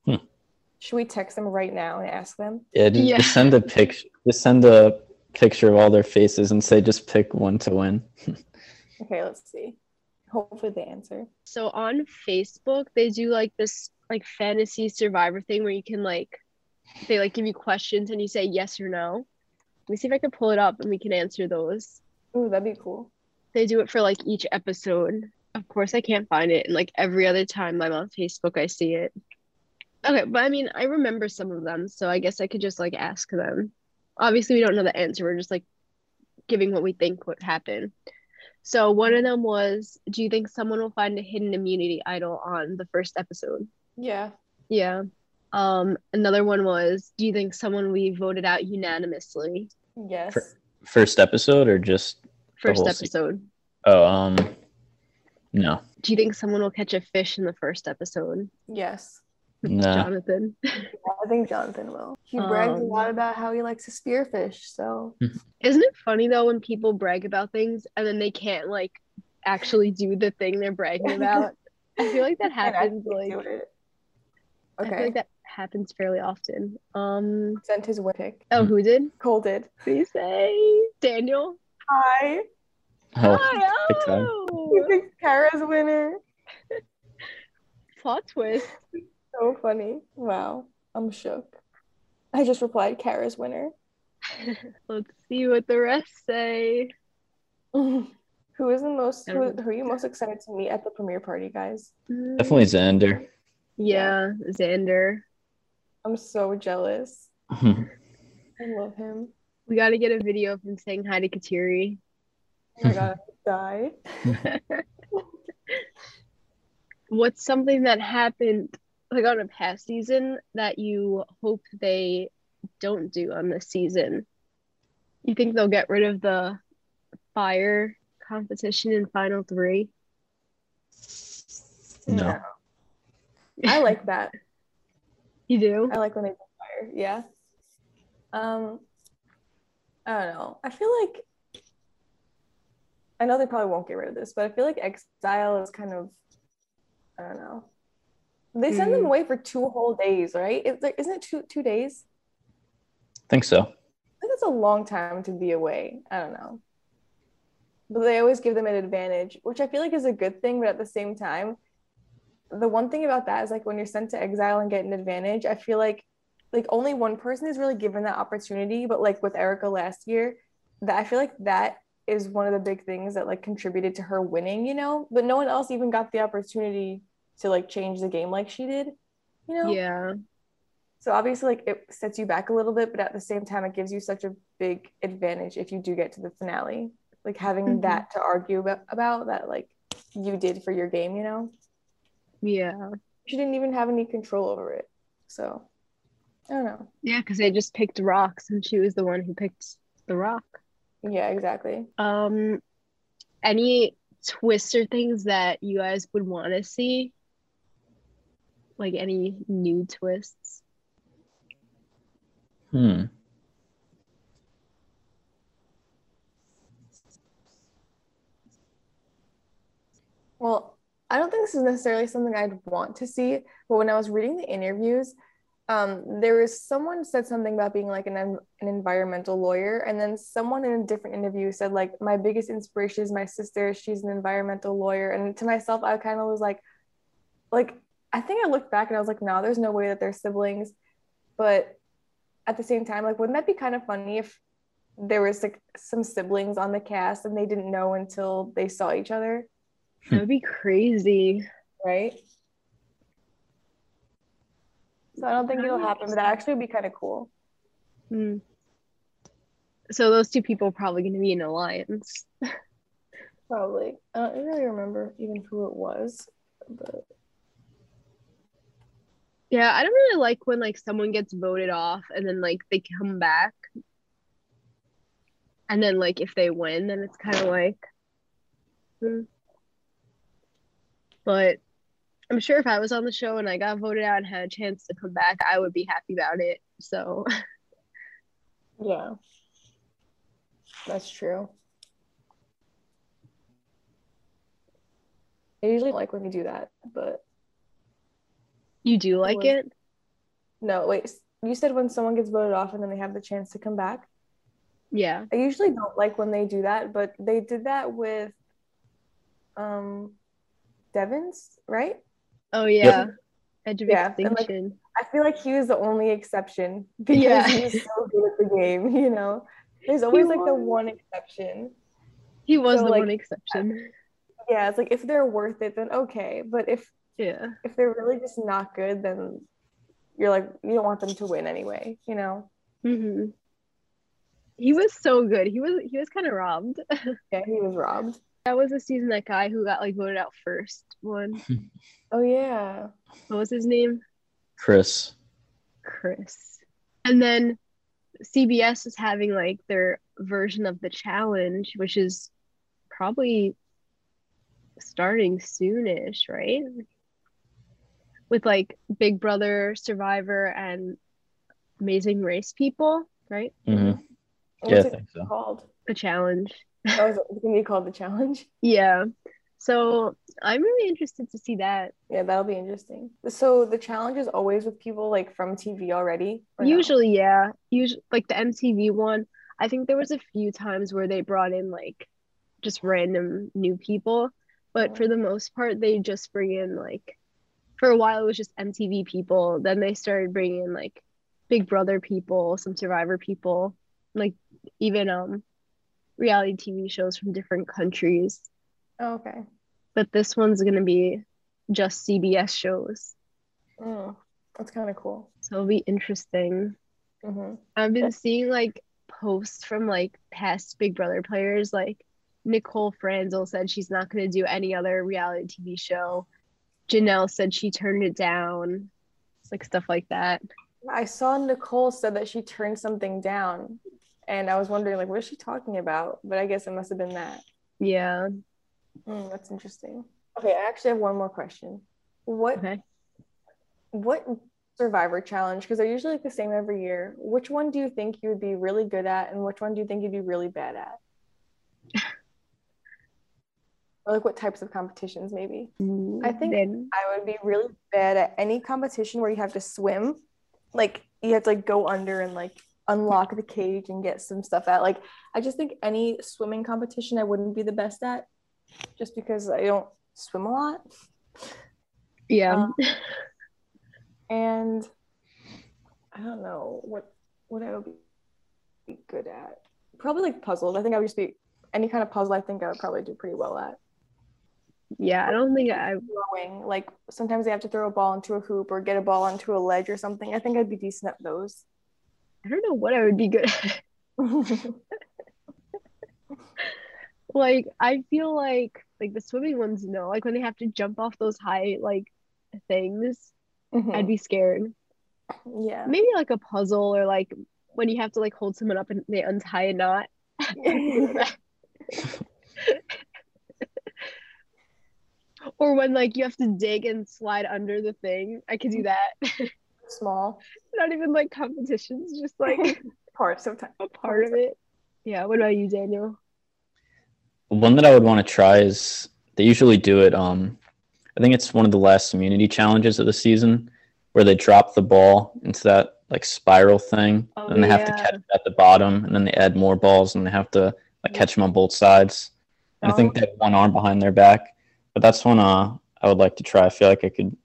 Hmm. Should we text them right now and ask them? Yeah, just, Yeah. just send a picture. Just send a picture of all their faces and say just pick one to win. Okay, let's see. Hopefully they answer. So on Facebook, they do like this like fantasy survivor thing where you can like they like give you questions and you say yes or no. Let me see if I can pull it up and we can answer those. Ooh, that'd be cool. They do it for like each episode. Of course, I can't find it, and like every other time I'm on Facebook, I see it. Okay, but I mean, I remember some of them, so I guess I could just like ask them. Obviously, we don't know the answer. We're just like giving what we think would happen. So one of them was, do you think someone will find a hidden immunity idol on the first episode? Yeah. Yeah. Um, another one was, do you think someone we voted out unanimously? Yes. For- First episode or just First whole se- episode. oh um no. Do you think someone will catch a fish in the first episode? yes. No. Jonathan. I think Jonathan will. He brags a Um, lot about how he likes to spearfish. So Isn't it funny though when people brag about things and then they can't like actually do the thing they're bragging about? I feel like that happens like do it. I feel Okay. like that happens fairly often. Um Sent his win pick. oh who did? Cole did. Please say Daniel. Hai. Oh, Hai, big time. He oh! picked Kara's winner. Plot twist. So funny. Wow. I'm shook. I just replied Kara's winner. Let's see what the rest say. who is the most who, who are you most excited to meet at the premiere party, guys? definitely Xander. Yeah, Xander. I'm so jealous. I love him. We got to get a video of him saying hi to Kateri. Oh my god, I die. What's something that happened like on a past season that you hope they don't do on this season? You think they'll get rid of the fire competition in final three? No. I like that. You do? I like when they do fire. Yeah. Um, I don't know. I feel like I know they probably won't get rid of this, but I feel like exile is kind of I don't know. They send them Mm. away for two whole days, right? Is there, isn't it two two days? think so. I think that's a long time to be away. I don't know. But they always give them an advantage, which I feel like is a good thing, but at the same time, the one thing about that is like when you're sent to exile and get an advantage, I feel like like only one person is really given that opportunity. But like with Erika last year, that I feel like that is one of the big things that like contributed to her winning, you know. But no one else even got the opportunity to like change the game like she did, you know. Yeah. So obviously, like it sets you back a little bit, but at the same time, it gives you such a big advantage if you do get to the finale. Like having Mhm. that to argue about, about that, like you did for your game, you know, Yeah. she didn't even have any control over it. So I don't know. Yeah, because they just picked rocks and she was the one who picked the rock. Yeah, exactly. Um, any twists or things that you guys would want to see? Like any new twists? Hmm. Well, I don't think this is necessarily something I'd want to see, but when I was reading the interviews, um, there was someone said something about being like an, an environmental lawyer, and then someone in a different interview said like my biggest inspiration is my sister. She's an environmental lawyer, and to myself, I kind of was like, like I think I looked back and I was like, no, there's no way that they're siblings, but at the same time, like wouldn't that be kind of funny if there was like some siblings on the cast and they didn't know until they saw each other? That would be crazy. right? So I don't think it'll happen, but that actually would be kind of cool. Hmm. So those two people are probably going to be in alliance. Probably. I don't really remember even who it was, but Yeah, I don't really like when like someone gets voted off and then like they come back. And then like if they win, then it's kind of like hmm. But I'm sure if I was on the show and I got voted out and had a chance to come back, I would be happy about it. So yeah, that's true. I usually like when you do that, but you do like was- it? no, wait. You said when someone gets voted off and then they have the chance to come back. Yeah. I usually don't like when they do that, but they did that with um Devens, right? Oh yeah. Edge of Yeah, and, like. I feel like he was the only exception because Yeah. he was so good at the game, you know. There's always like the one exception. he was so, the like, one exception. Yeah, it's like if they're worth it, then okay. But if Yeah. if they're really just not good, then you're like you don't want them to win anyway, you know. hmm He was so good. He was he was kind of robbed. Yeah, he was robbed. That was the season that guy who got like voted out first one. Oh yeah. What was his name? Chris. Chris. And then CBS is having like their version of the challenge, which is probably starting soonish, right? With like Big Brother, Survivor, and Amazing Race people, right? Mm-hmm. What's Yeah, I think so. called? The challenge. Oh, is it gonna be called the challenge? Yeah. So I'm really interested to see that. Yeah, that'll be interesting. So the challenge is always with people like from TV already. or no? Usually, yeah. Usually, like the MTV one, I think there was a few times where they brought in like just random new people, but for the most part, they just bring in like, for a while it was just MTV people. Then they started bringing in like Big Brother people, some Survivor people, like even um reality TV shows from different countries. Oh, okay. But this one's gonna be just CBS shows, Mm, that's kind of cool. so it'll be interesting. hmm I've been seeing like posts from like past Big Brother players, like Nicole Franzel said she's not going to do any other reality TV show. Janelle said she turned it down. It's like stuff like that. I saw Nicole said that she turned something down, and I was wondering like, what is she talking about? But I guess it must have been that. Yeah. Mm, that's interesting. Okay, I actually have one more question. What Okay. what Survivor challenge? Because they're usually like the same every year. Which one do you think you would be really good at, and which one do you think you'd be really bad at? or like what types of competitions, maybe? I think- then I would be really bad at any competition where you have to swim. Like you have to like go under and like unlock the cage and get some stuff out. Like I just think any swimming competition I wouldn't be the best at just because I don't swim a lot. yeah. um, And I don't know what what I would be good at. Probably like puzzles. I think I would just be any kind of puzzle I think I would probably do pretty well at. yeah, I don't think I throwing. Like sometimes they have to throw a ball into a hoop or get a ball onto a ledge or something. I think I'd be decent at those. I don't know what I would be good at. like I feel like like the swimming ones no, like when they have to jump off those high like things, mm-hmm. I'd be scared. yeah. maybe like a puzzle or like when you have to like hold someone up and they untie a knot. or when like you have to dig and slide under the thing. I could do that. Small Not even like competitions, just like parts of time. a part of it. Yeah. What about you, Daniel? One that I would want to try is they usually do it. Um, I think it's one of the last immunity challenges of the season where they drop the ball into that like spiral thing, Oh, and they have to catch it at the bottom, and then they add more balls, and they have to like catch them on both sides. And I think they have one arm behind their back, but that's one uh, I would like to try. I feel like I could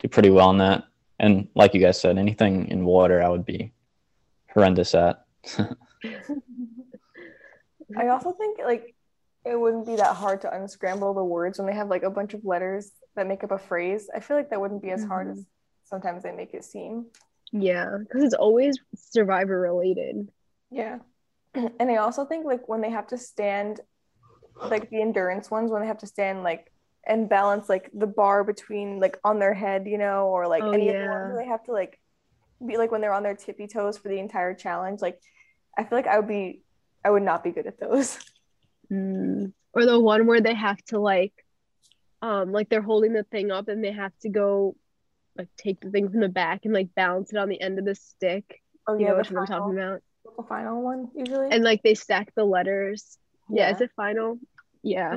do pretty well in that. And like you guys said, anything in water, I would be horrendous at. I also think like it wouldn't be that hard to unscramble the words when they have like a bunch of letters that make up a phrase. I feel like that wouldn't be as hard mm-hmm. as sometimes they make it seem. Yeah, because it's always survivor related. Yeah. And I also think like when they have to stand like the endurance ones when they have to stand like and balance like the bar between like on their head, you know, or like Oh, any of the yeah. ones where they have to like be like when they're on their tippy toes for the entire challenge. Like I feel like I would be I would not be good at those. Mm. Or the one where they have to like, um, like they're holding the thing up and they have to go, like take the thing from the back and like balance it on the end of the stick. Oh You know which one I'm talking about? the final one usually. And like they stack the letters. Yeah, Yeah. is it final? Yeah,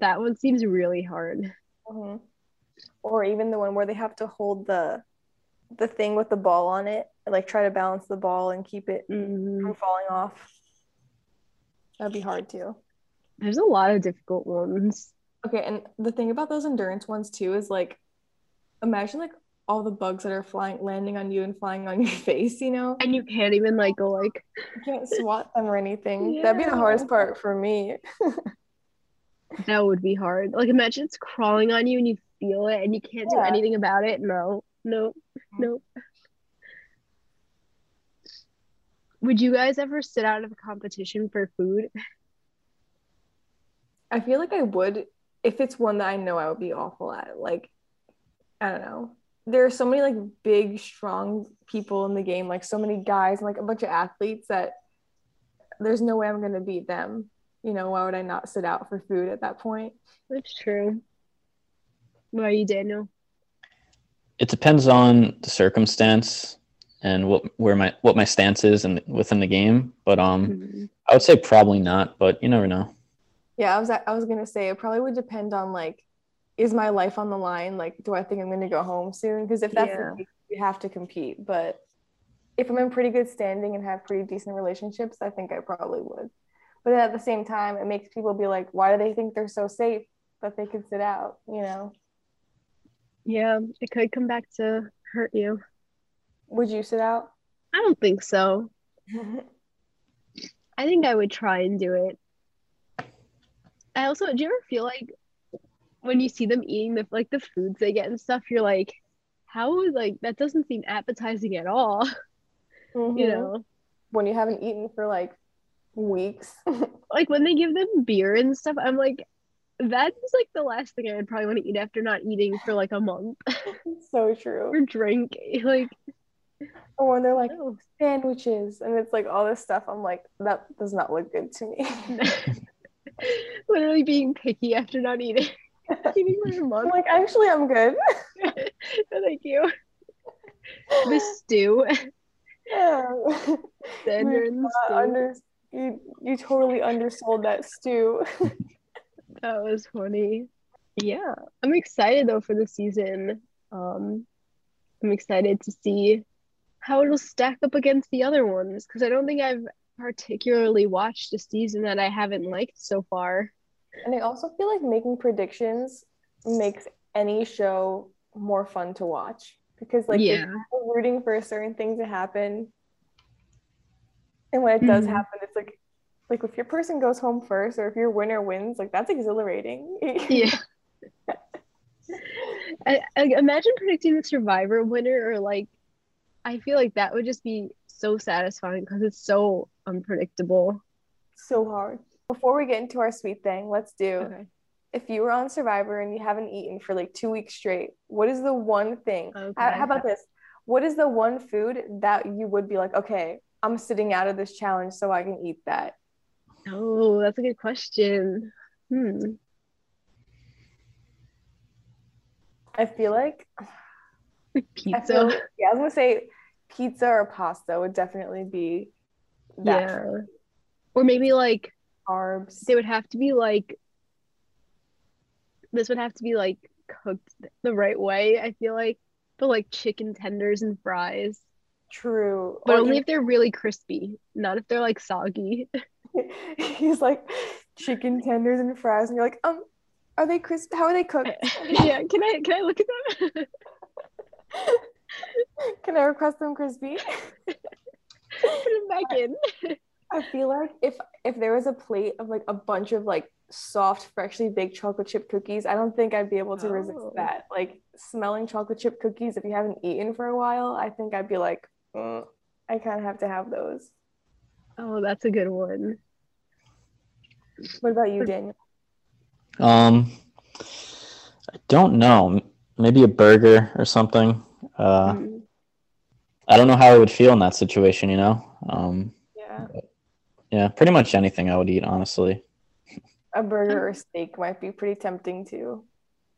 that one seems really hard. Mhm. Or even the one where they have to hold the the thing with the ball on it, like try to balance the ball and keep it Mm. from falling off. That'd be hard too. There's a lot of difficult ones. Okay, and the thing about those endurance ones too is like imagine like all the bugs that are flying landing on you and flying on your face, you know? And you can't even like go like, You can't swat them or anything. That'd be the hardest part for me. that would be hard. Like imagine it's crawling on you and you feel it and you can't do anything about it. No, no, no. Would you guys ever sit out of a competition for food? I feel like I would if it's one that I know I would be awful at. Like, I don't know. there are so many like big, strong people in the game, like so many guys and like a bunch of athletes that there's no way I'm gonna beat them. You know, why would I not sit out for food at that point? That's true. What about you, Daniel? It depends on the circumstance and what where my what my stance is and within the game. But um, Mhm. I would say probably not. But you never know. Yeah, I was I was gonna say it probably would depend on like, is my life on the line? Like, do I think I'm gonna go home soon? Because if that's Yeah. case, you have to compete. But if I'm in pretty good standing and have pretty decent relationships, I think I probably would. But at the same time, it makes people be like, why do they think they're so safe that they could sit out? You know? Yeah, it could come back to hurt you. Would you sit out? I don't think so. I think I would try and do it. I also, do you ever feel like when you see them eating the like the foods they get and stuff, you're like, how is like that doesn't seem appetizing at all, you Mhm. know? when you haven't eaten for like weeks. Like when they give them beer and stuff, I'm like, that's like the last thing I would probably want to eat after not eating for like a month so true. or drink. Like, Or when they're like no. sandwiches and it's like all this stuff, I'm like, that does not look good to me. literally being picky after not eating eating for a I'm month. like, actually, I'm good. Thank you. The stew. Yeah. Then You you're in the Uh, stew. under, you, you totally undersold that stew. That was funny. Yeah, I'm excited though for the season. Um, I'm excited to see how it'll stack up against the other ones because I don't think I've particularly watched a season that I haven't liked so far. And I also feel like making predictions makes any show more fun to watch because, like, Yeah. you're rooting for a certain thing to happen. And when it does Mhm. happen, it's like, like if your person goes home first or if your winner wins, like that's exhilarating. Yeah. I, I imagine predicting the Survivor winner or like I feel like that would just be so satisfying because it's so unpredictable. so hard. Before we get into our sweet thing, let's do Okay. if you were on Survivor and you haven't eaten for like two weeks straight, what is the one thing? How, how about this? What is the one food that you would be like, okay, I'm sitting out of this challenge so I can eat that? Oh, that's a good question. Hmm. I feel like I Pizza. feel, yeah, I was gonna say pizza or pasta would definitely be that Yeah. Or maybe like carbs. they would have to be like this would have to be like cooked the right way, I feel like. But like chicken tenders and fries. True. But Or only even- if they're really crispy, not if they're like soggy. he's like chicken tenders and fries, and you're like, um, are they crisp? How are they cooked? yeah, can I can I look at them? Can I request them crispy? Put them back in. I feel like if if there was a plate of like a bunch of like soft, freshly baked chocolate chip cookies, I don't think I'd be able to resist Oh. that. Like smelling chocolate chip cookies if you haven't eaten for a while, I think I'd be like, "Mm, I kind of have to have those. Oh, that's a good one. What about you, Daniel? Um, I don't know. Maybe a burger or something. Uh, Mm. I don't know how I would feel in that situation. You know. Um, Yeah, yeah, pretty much anything I would eat, honestly. a burger or steak might be pretty tempting too.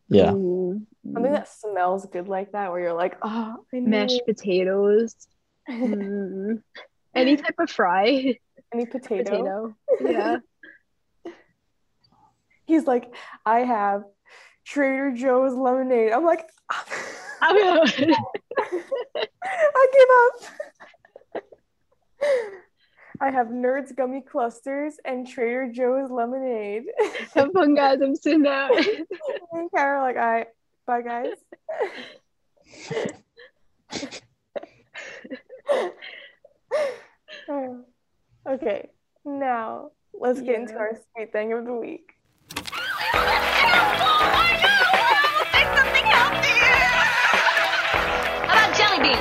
Yeah. Ooh. Something that smells good like that, where you're like, oh, I mashed potatoes. Mm. Any type of fry. any potato. Potato. Yeah. He's like, I have Trader Joe's lemonade. I'm like, I give up. I have Nerds gummy clusters and Trader Joe's lemonade. Have fun, guys. I'm sitting out. and Kara like, all right, bye guys. okay, now let's get into our sweet thing of the week. How about jelly beans?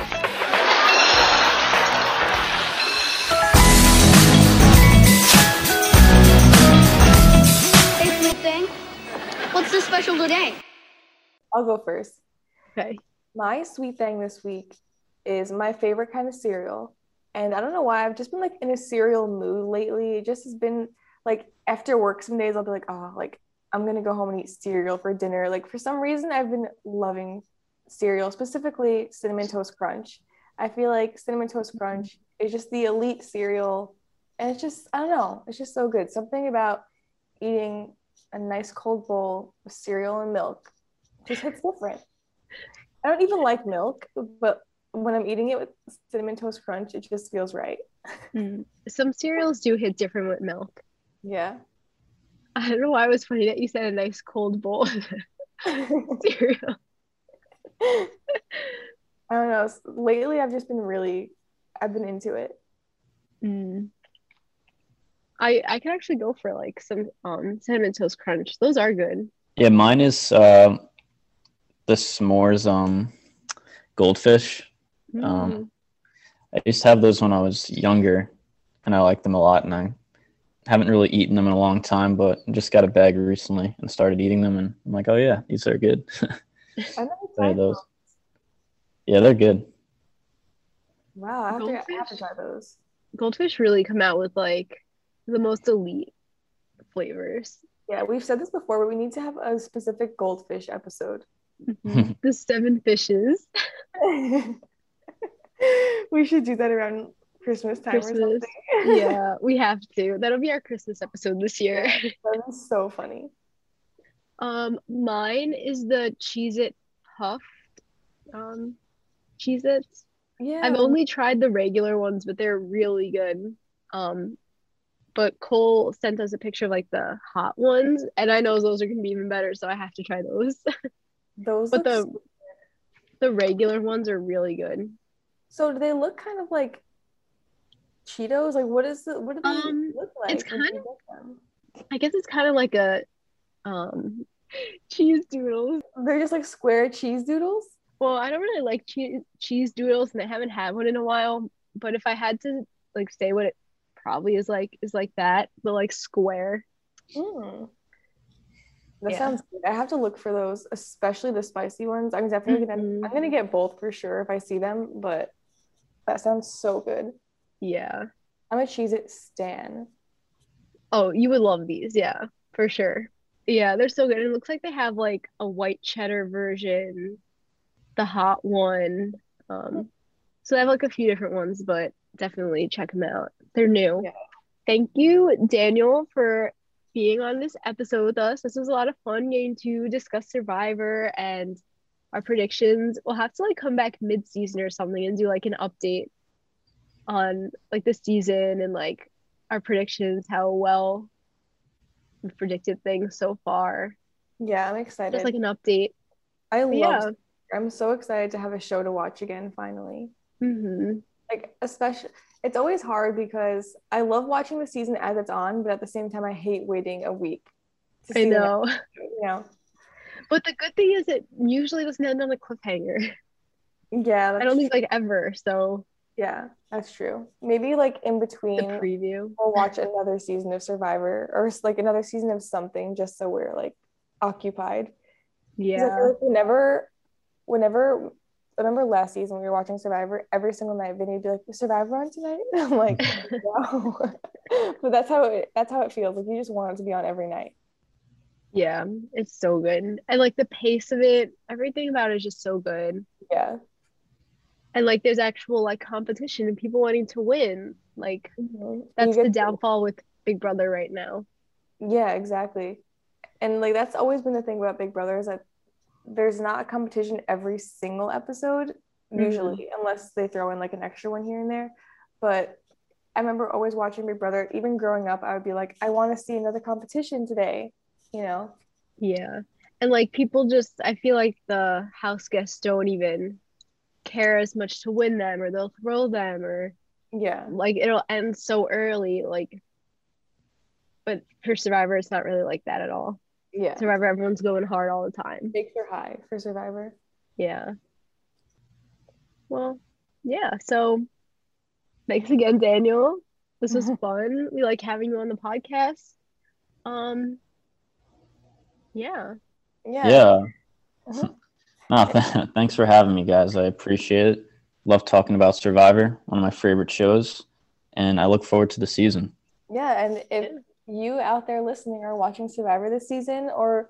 Sweet thing. What's so special today? I'll go first. Okay. My sweet thing this week is my favorite kind of cereal. And I don't know why, I've just been like in a cereal mood lately. It just has been like after work, some days I'll be like, oh, like I'm gonna go home and eat cereal for dinner. Like for some reason, I've been loving cereal, specifically Cinnamon Toast Crunch. I feel like Cinnamon Toast Crunch is just the elite cereal. And it's just, I don't know, it's just so good. Something about eating a nice cold bowl of cereal and milk just hits different. I don't even like milk, but when I'm eating it with cinnamon toast crunch, it just feels right. Mm. Some cereals do hit different with milk. Yeah. I don't know why it was funny that you said a nice cold bowl of cereal. I don't know. Lately, I've just been really, I've been into it. Mm. I I could actually go for like some um cinnamon toast crunch. Those are good. Yeah, mine is uh, the s'mores um goldfish. Um, Mm. I used to have those when I was younger, and I like them a lot. And I haven't really eaten them in a long time, but just got a bag recently and started eating them. And I'm like, oh yeah, these are good. I've never tried those. those. Yeah, they're good. Wow, I have, to, I have to try those. Goldfish really come out with like the most elite flavors. Yeah, we've said this before, but we need to have a specific goldfish episode. Mhm. the seven fishes. we should do that around Christmas time or something. yeah, we have to. That'll be our Christmas episode this year. that is so funny. Um, mine is the Cheez It puffed um Cheez Its. Yeah. I've only tried the regular ones, but they're really good. Um, but Cole sent us a picture of like the hot ones, and I know those are gonna be even better, so I have to try those. those. but the so- the regular ones are really good. So do they look kind of like Cheetos? Like what is the what do they Um, look like? it's kind of-? I guess it's kind of like a um cheese doodles. They're just like square cheese doodles. Well, I don't really like cheese cheese doodles, and I haven't had one in a while. But if I had to like say what it probably is like, is like that, the like square. Mm. That Yeah. sounds good. I have to look for those, especially the spicy ones. I'm definitely gonna. I'm gonna get both for sure if I see them, but that sounds so good. Yeah. I'm a Cheez It stan. Oh, you would love these, yeah, for sure. Yeah, they're so good. It looks like they have like a white cheddar version, the hot one. Um, so they have like a few different ones, but definitely check them out. They're new. Yeah. Thank you, Daniel, for being on this episode with us. This was a lot of fun getting to discuss Survivor and our predictions. We'll have to like come back mid-season or something and do like an update on like the season and like our predictions, how well we've predicted things so far. Yeah, I'm excited. Just like an update. I love yeah. I'm so excited to have a show to watch again finally. hmm Like especially it's always hard because I love watching the season as it's on, but at the same time I hate waiting a week. to I see know. show, you know. But the good thing is it usually doesn't end on a cliffhanger. Yeah, I don't think like ever. So yeah, that's true. Maybe like in between the preview. we'll watch another season of Survivor or like another season of something just so we're like occupied. Yeah. like whenever, whenever, I remember last season we were watching Survivor every single night. Vinny would be like, "Is Survivor on tonight?" I'm like, no. but that's how it. That's how it feels. Like you just want it to be on every night. Yeah, it's so good. And like the pace of it, everything about it is just so good. Yeah. And like there's actual like competition and people wanting to win. Like Mhm. that's the downfall with Big Brother right now. Yeah, exactly. And like that's always been the thing about Big Brother is that there's not a competition every single episode, Mhm. usually, unless they throw in like an extra one here and there. But I remember always watching Big Brother, even growing up, I would be like, I want to see another competition today, you know? Yeah. And like people just I feel like the house guests don't even care as much to win them or they'll throw them or Yeah. like it'll end so early like but for Survivor it's not really like that at all. Yeah. Survivor everyone's going hard all the time. Stakes are high for Survivor. Yeah. Well, yeah. So thanks again, Daniel. This was fun. We like having you on the podcast. Um yeah. Yeah. Yeah. Mhm. No, th- thanks for having me, guys. I appreciate it. Love talking about Survivor, one of my favorite shows, and I look forward to the season. Yeah, and if you out there listening are watching Survivor this season, or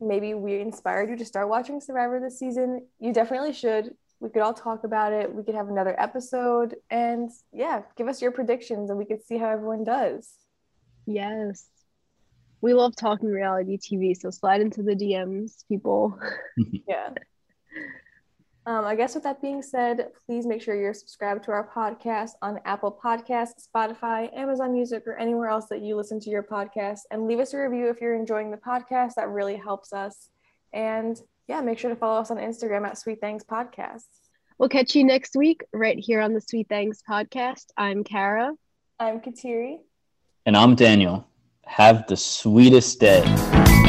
maybe we inspired you to start watching Survivor this season, you definitely should. We could all talk about it. We could have another episode, and yeah, give us your predictions, and we could see how everyone does. Yes. We love talking reality TV, so slide into the DMs, people. Yeah. Um, I guess with that being said, please make sure you're subscribed to our podcast on Apple Podcasts, Spotify, Amazon Music, or anywhere else that you listen to your podcast. And leave us a review if you're enjoying the podcast. That really helps us. And yeah, make sure to follow us on Instagram at Sweet Things Podcast. We'll catch you next week right here on the Sweet Things podcast. I'm Kara. I'm Kateri. And I'm Daniel. Have the sweetest day.